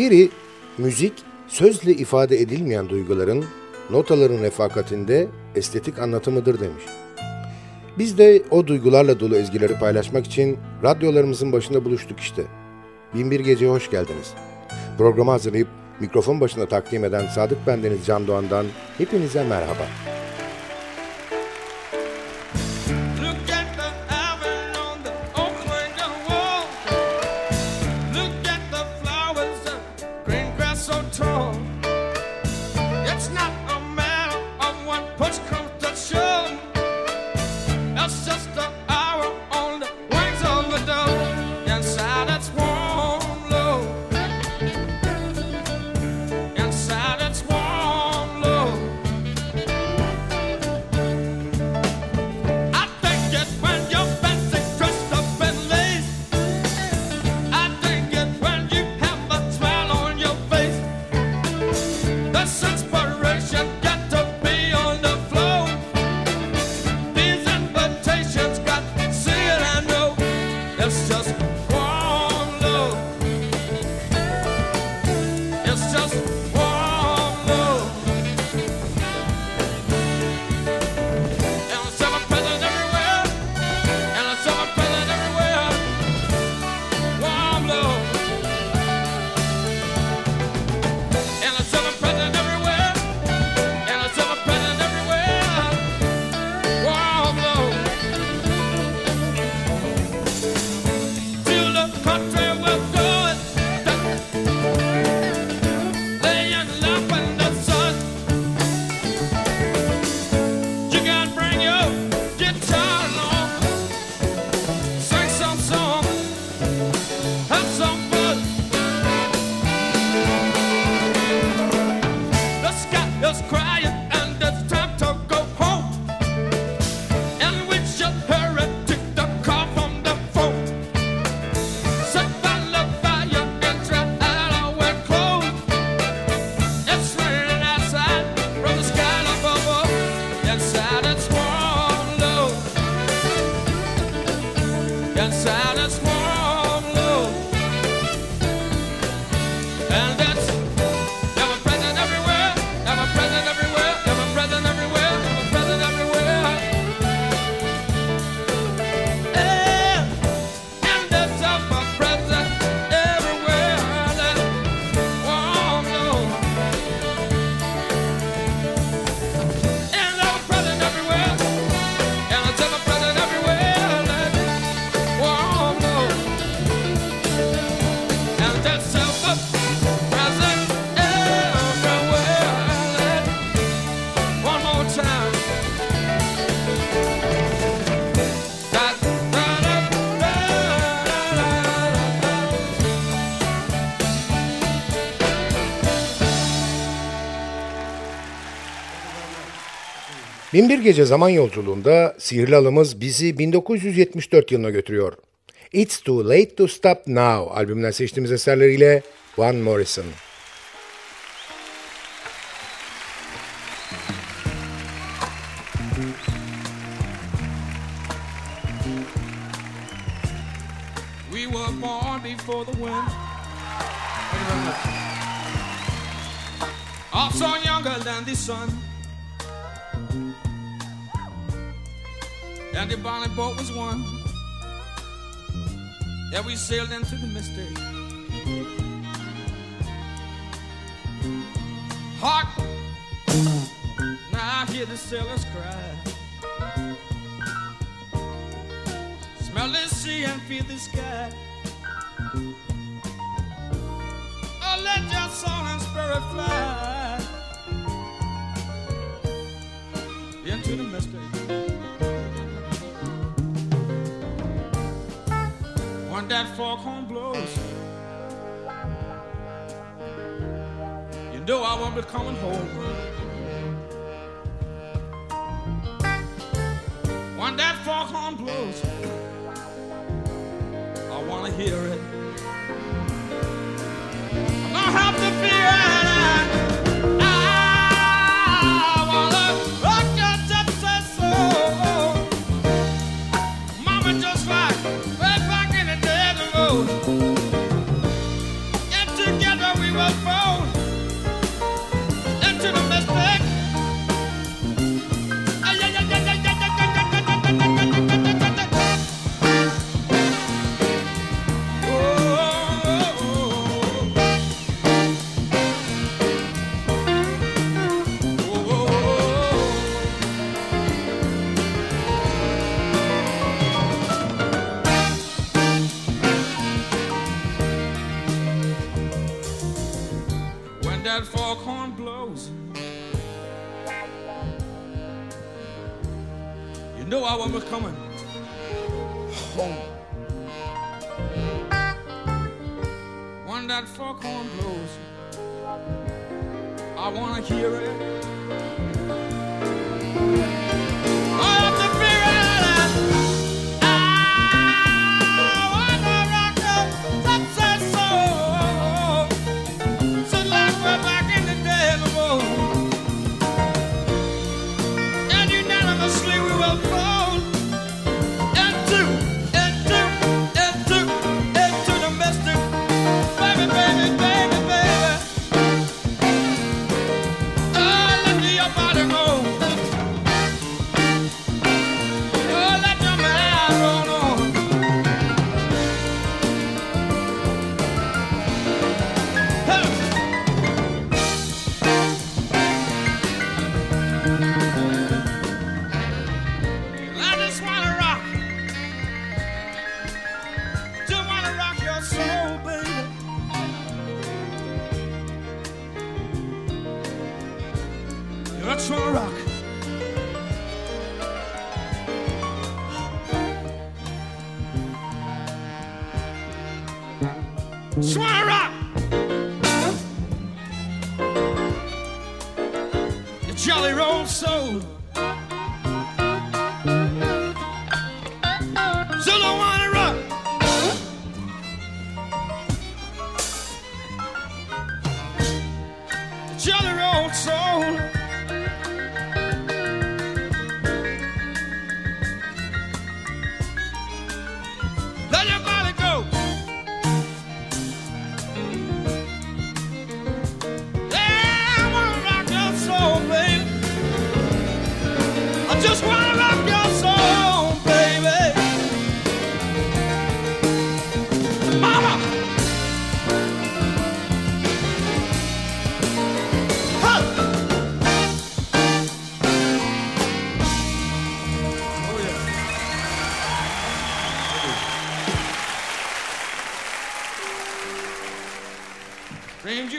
Biri müzik sözle ifade edilmeyen duyguların notaların refakatinde estetik anlatımıdır demiş. Biz de o duygularla dolu ezgileri paylaşmak için radyolarımızın başında buluştuk işte. Binbir Gece'ye hoş geldiniz. Programı hazırlayıp mikrofon başına takdim eden Sadık Bendeniz Can Doğan'dan hepinize merhaba. Merhaba. Binbir Gece Zaman Yolculuğunda sihirli alımız bizi 1974 yılına götürüyor. It's Too Late to Stop Now albümünden seçtiğimiz eserleriyle Van Morrison. We were born before the wind. Also younger than the sun. And the bonnie boat was one. Yeah, we sailed into the mystic. Hark! Now I hear the sailors cry. Smell the sea and feel the sky. Oh, let your soul and spirit fly into the mystery. That foghorn blows, you know I won't be coming home. When that foghorn blows, I wanna hear it. I don't have to fear it.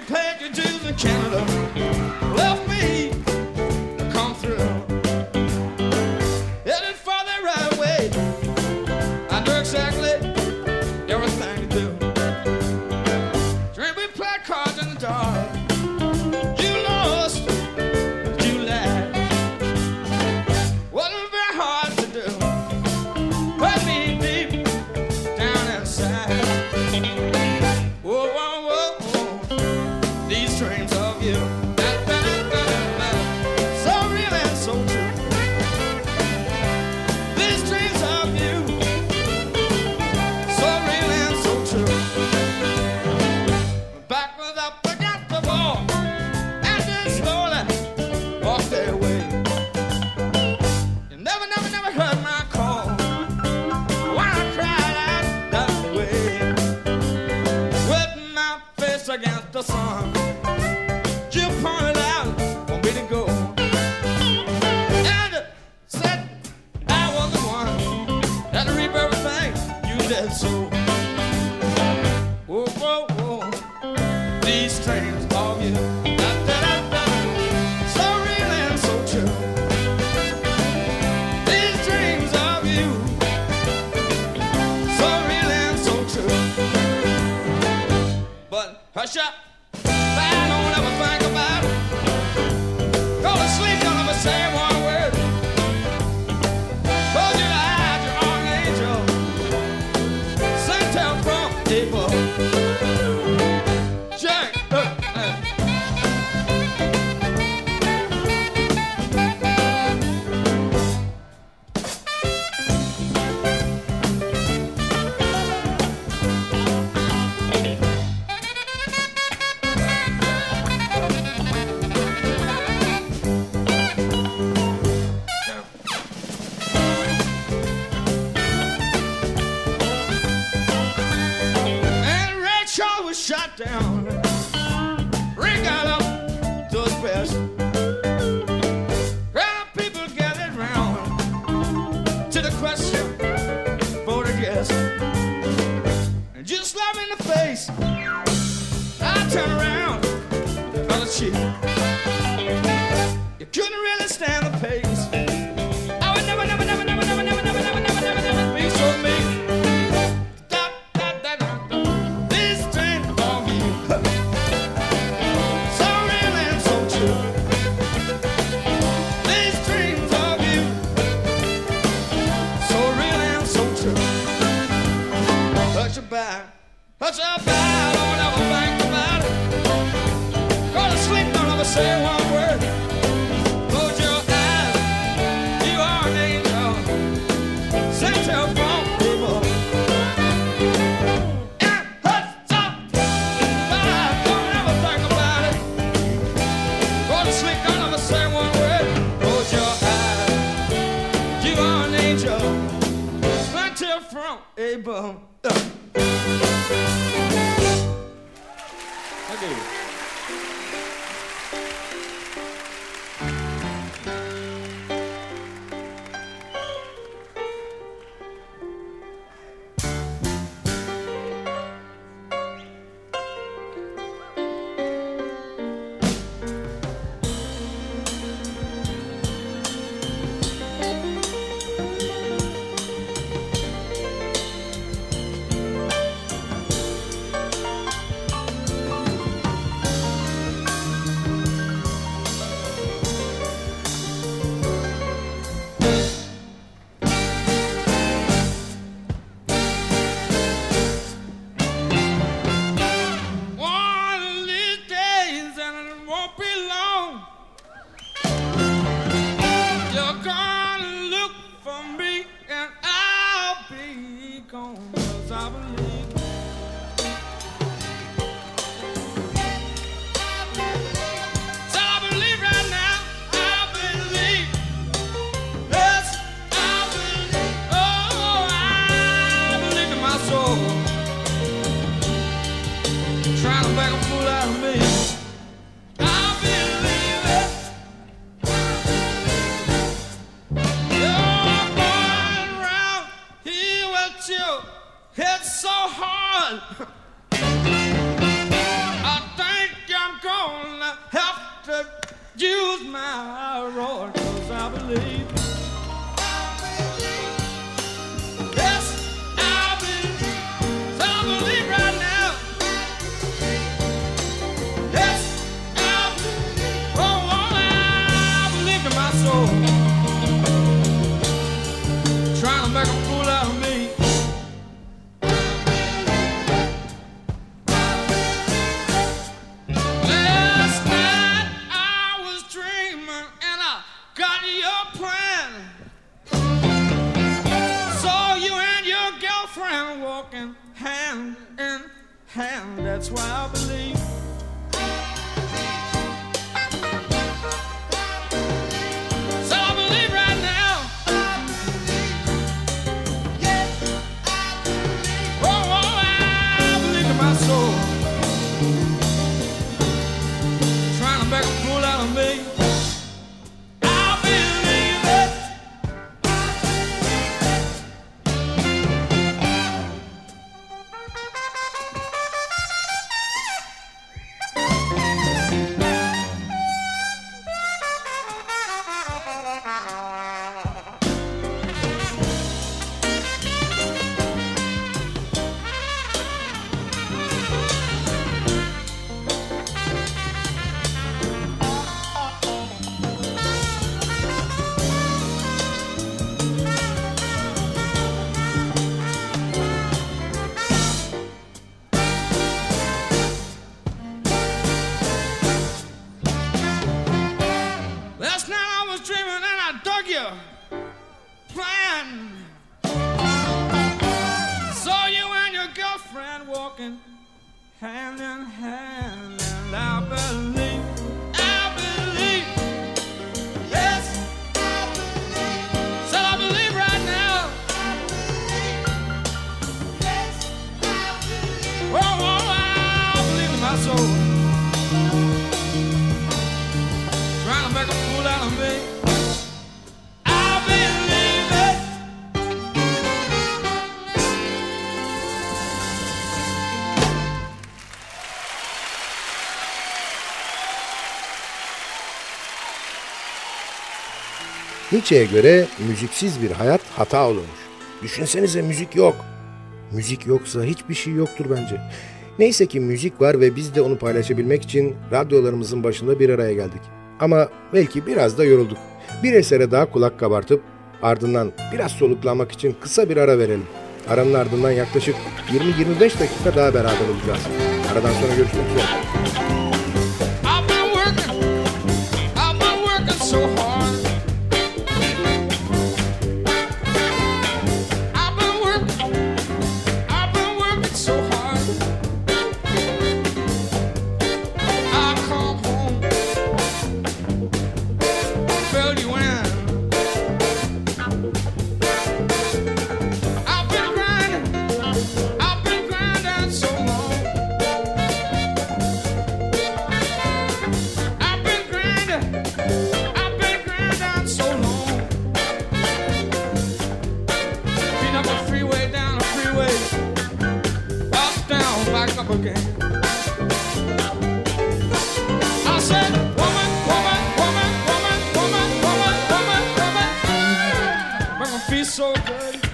packages in Canada. Left me but hush up. I don't ever think about it. That's how bad, I don't ever think about it. Go to sleep, don't ever say one word. Close your eyes, you are an angel. Set your phone, people. It hurts so bad, don't ever think about it. Go to sleep, don't ever say one word. Close your eyes, you are an angel. Set your phone, able. alone, cause I believe. Nietzsche'ye göre müziksiz bir hayat hata olurmuş. Düşünsenize müzik yok. Müzik yoksa hiçbir şey yoktur bence. Neyse ki müzik var ve biz de onu paylaşabilmek için radyolarımızın başında bir araya geldik. Ama belki biraz da yorulduk. Bir esere daha kulak kabartıp ardından biraz soluklanmak için kısa bir ara verelim. Aranın ardından yaklaşık 20-25 dakika daha beraber olacağız. Aradan sonra görüşmek üzere. so good.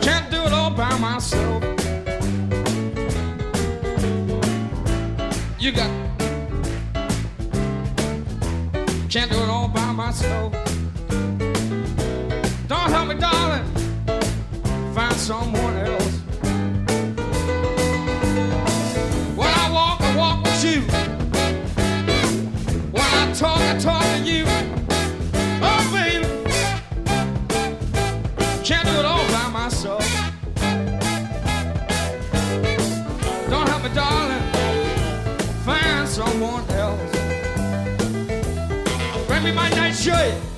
Can't do it all by myself. You got. Can't do it all by myself. Don't help me, darling. Find someone else. Прощай!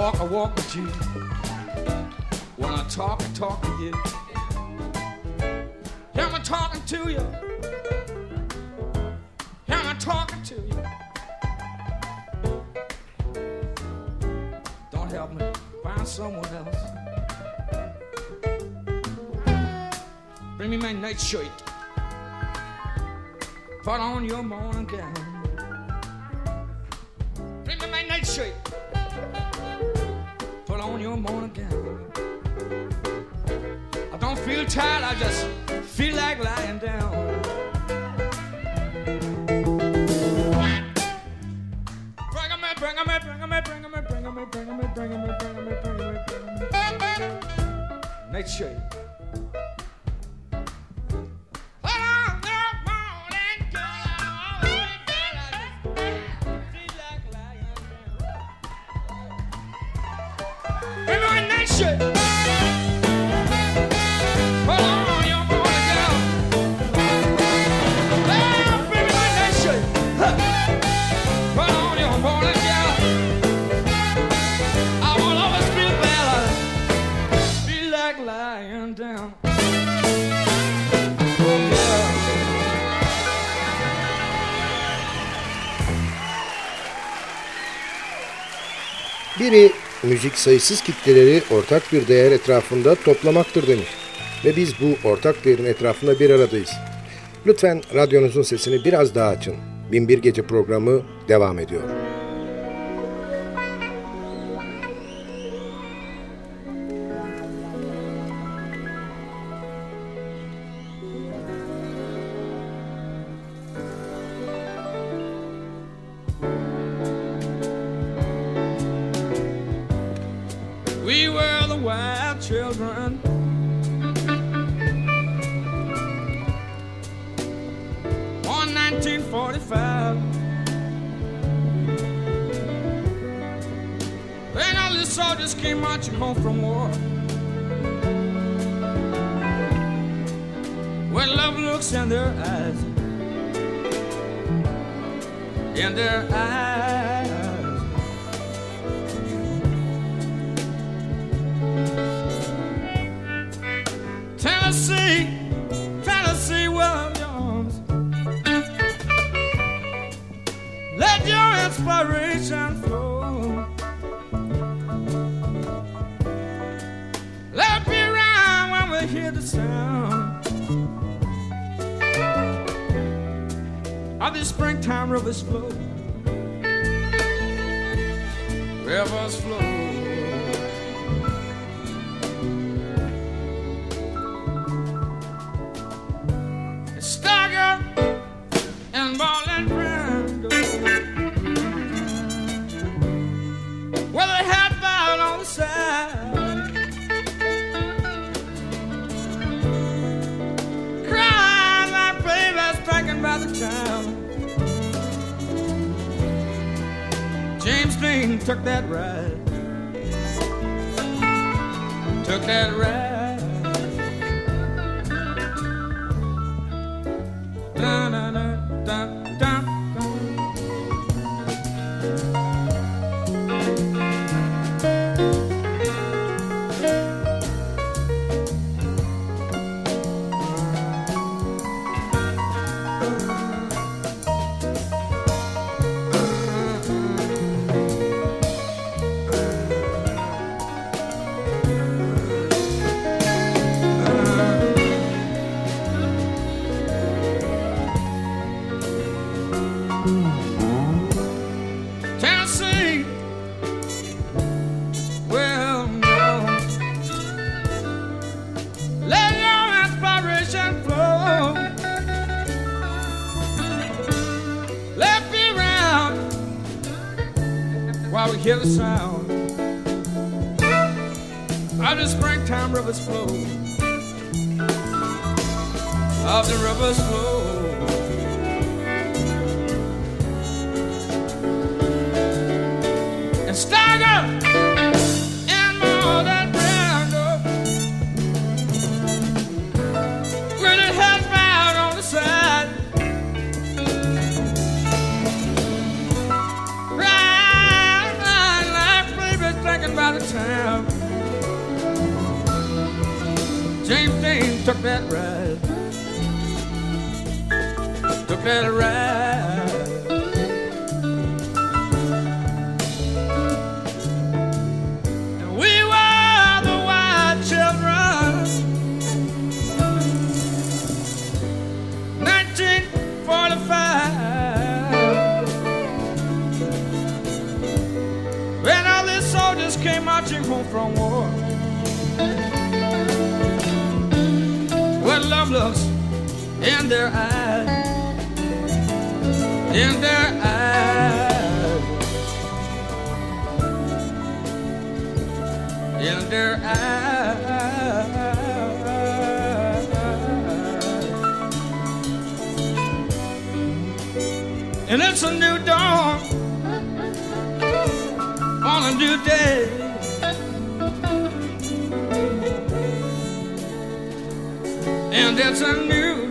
Walk, I walk with you. When I talk, I talk to you. Am I'm talking to you? Am I'm talking to you? Don't help me. Find someone else. Bring me my nightshirt. Put on your morning gown. Your morning gown. I don't feel tired, I just feel like lying down. Bring 'em in, bring 'em in, bring 'em in, bring 'em in, bring 'em in, bring 'em in, bring 'em in, bring 'em in, bring 'em in, bring Biri müzik sayısız kitleleri ortak bir değer etrafında toplamaktır demiş. Ve biz bu ortak değerin etrafında bir aradayız. Lütfen radyonuzun sesini biraz daha açın. Binbir Gece programı devam ediyor. rivers flow. took that ride. Took that ride. Na, na, I would hear the sound of the springtime rivers flow, of the rivers flow. And stagger! took that ride. Took that ride. their eyes, in their eyes, in their eyes. And it's a new dawn on a new day. and it's a new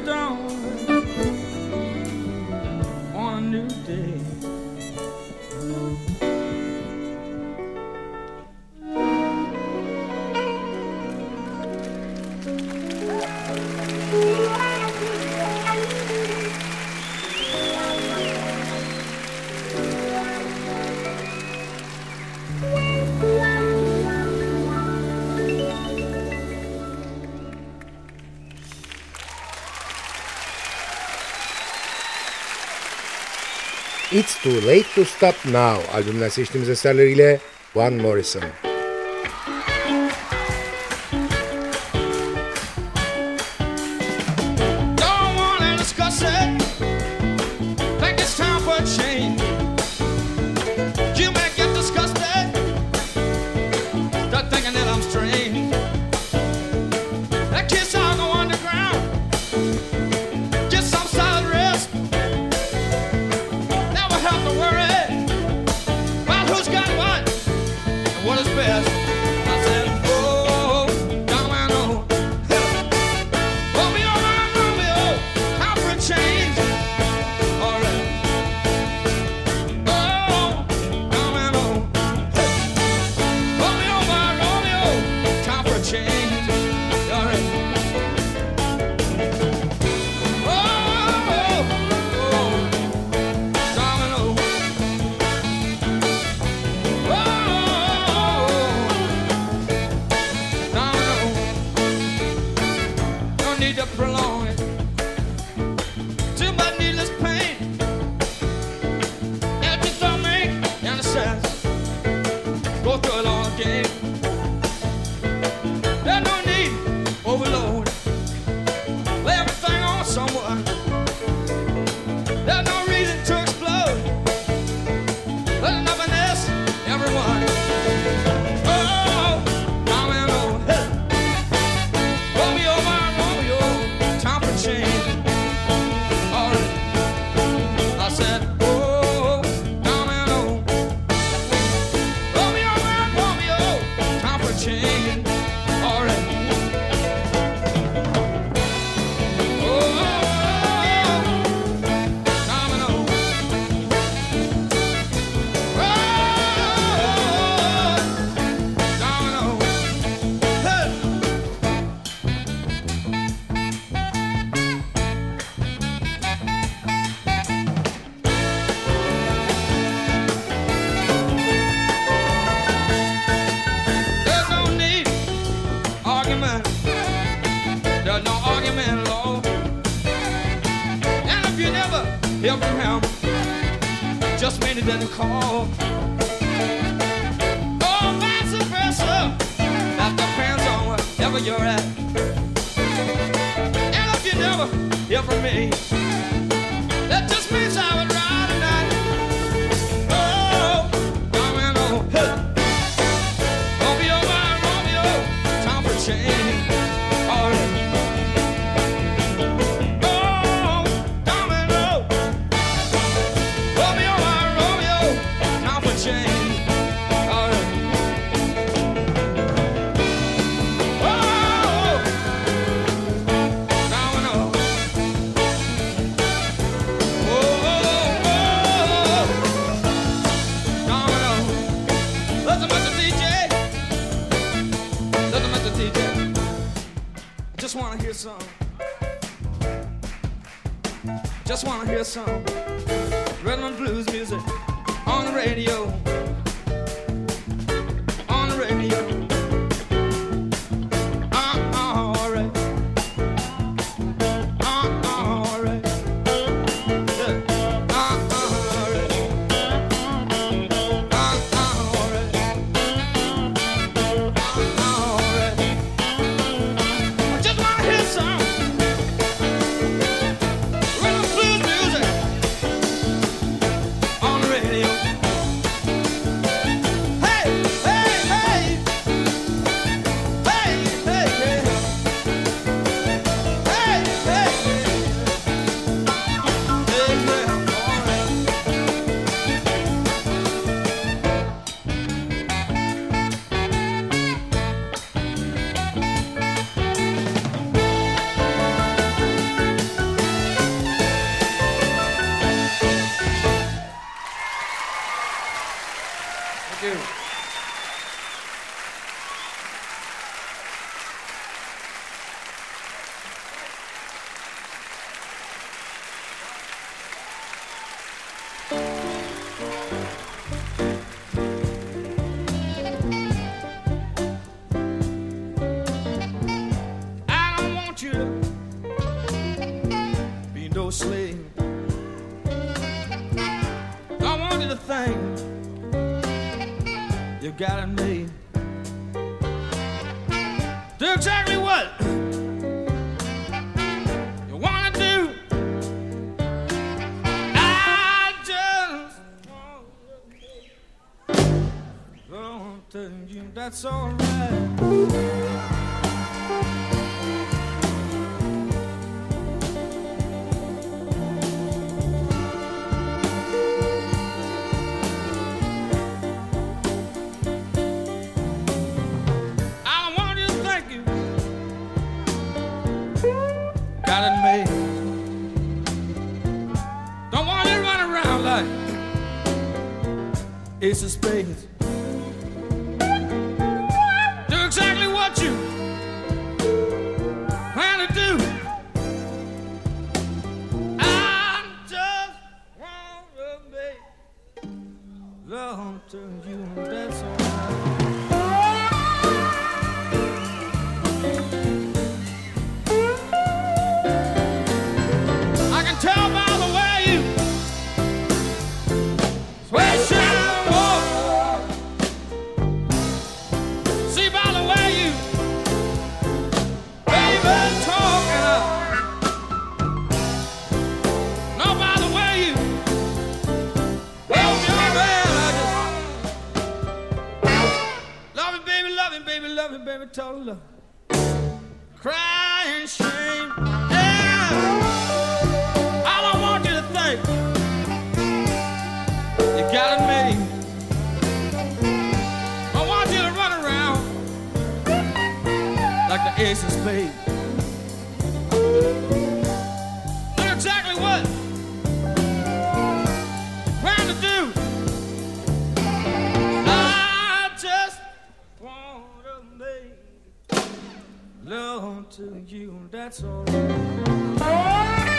Too Late to Stop Now albümünden seçtiğimiz eserleriyle Van Morrison. call. got it made. Do exactly what you wanna do. I just want to you that's alright. Ace of spades. Do exactly what you plan to do. I just want to make love to you. Love it, baby, total love. Crying shame. Yeah. I don't want you to think you got it made. I want you to run around like the ace of spades. Love to you. That's all. And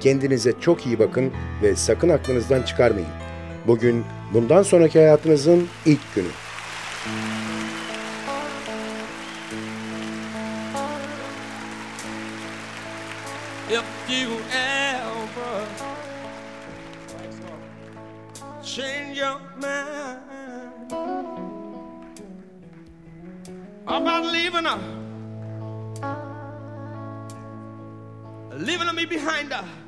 Kendinize çok iyi bakın ve sakın aklınızdan çıkarmayın. Bugün bundan sonraki hayatınızın ilk günü. If you ever change your mind about leaving her, leaving me behind her.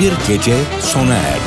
bir gece sona erdi.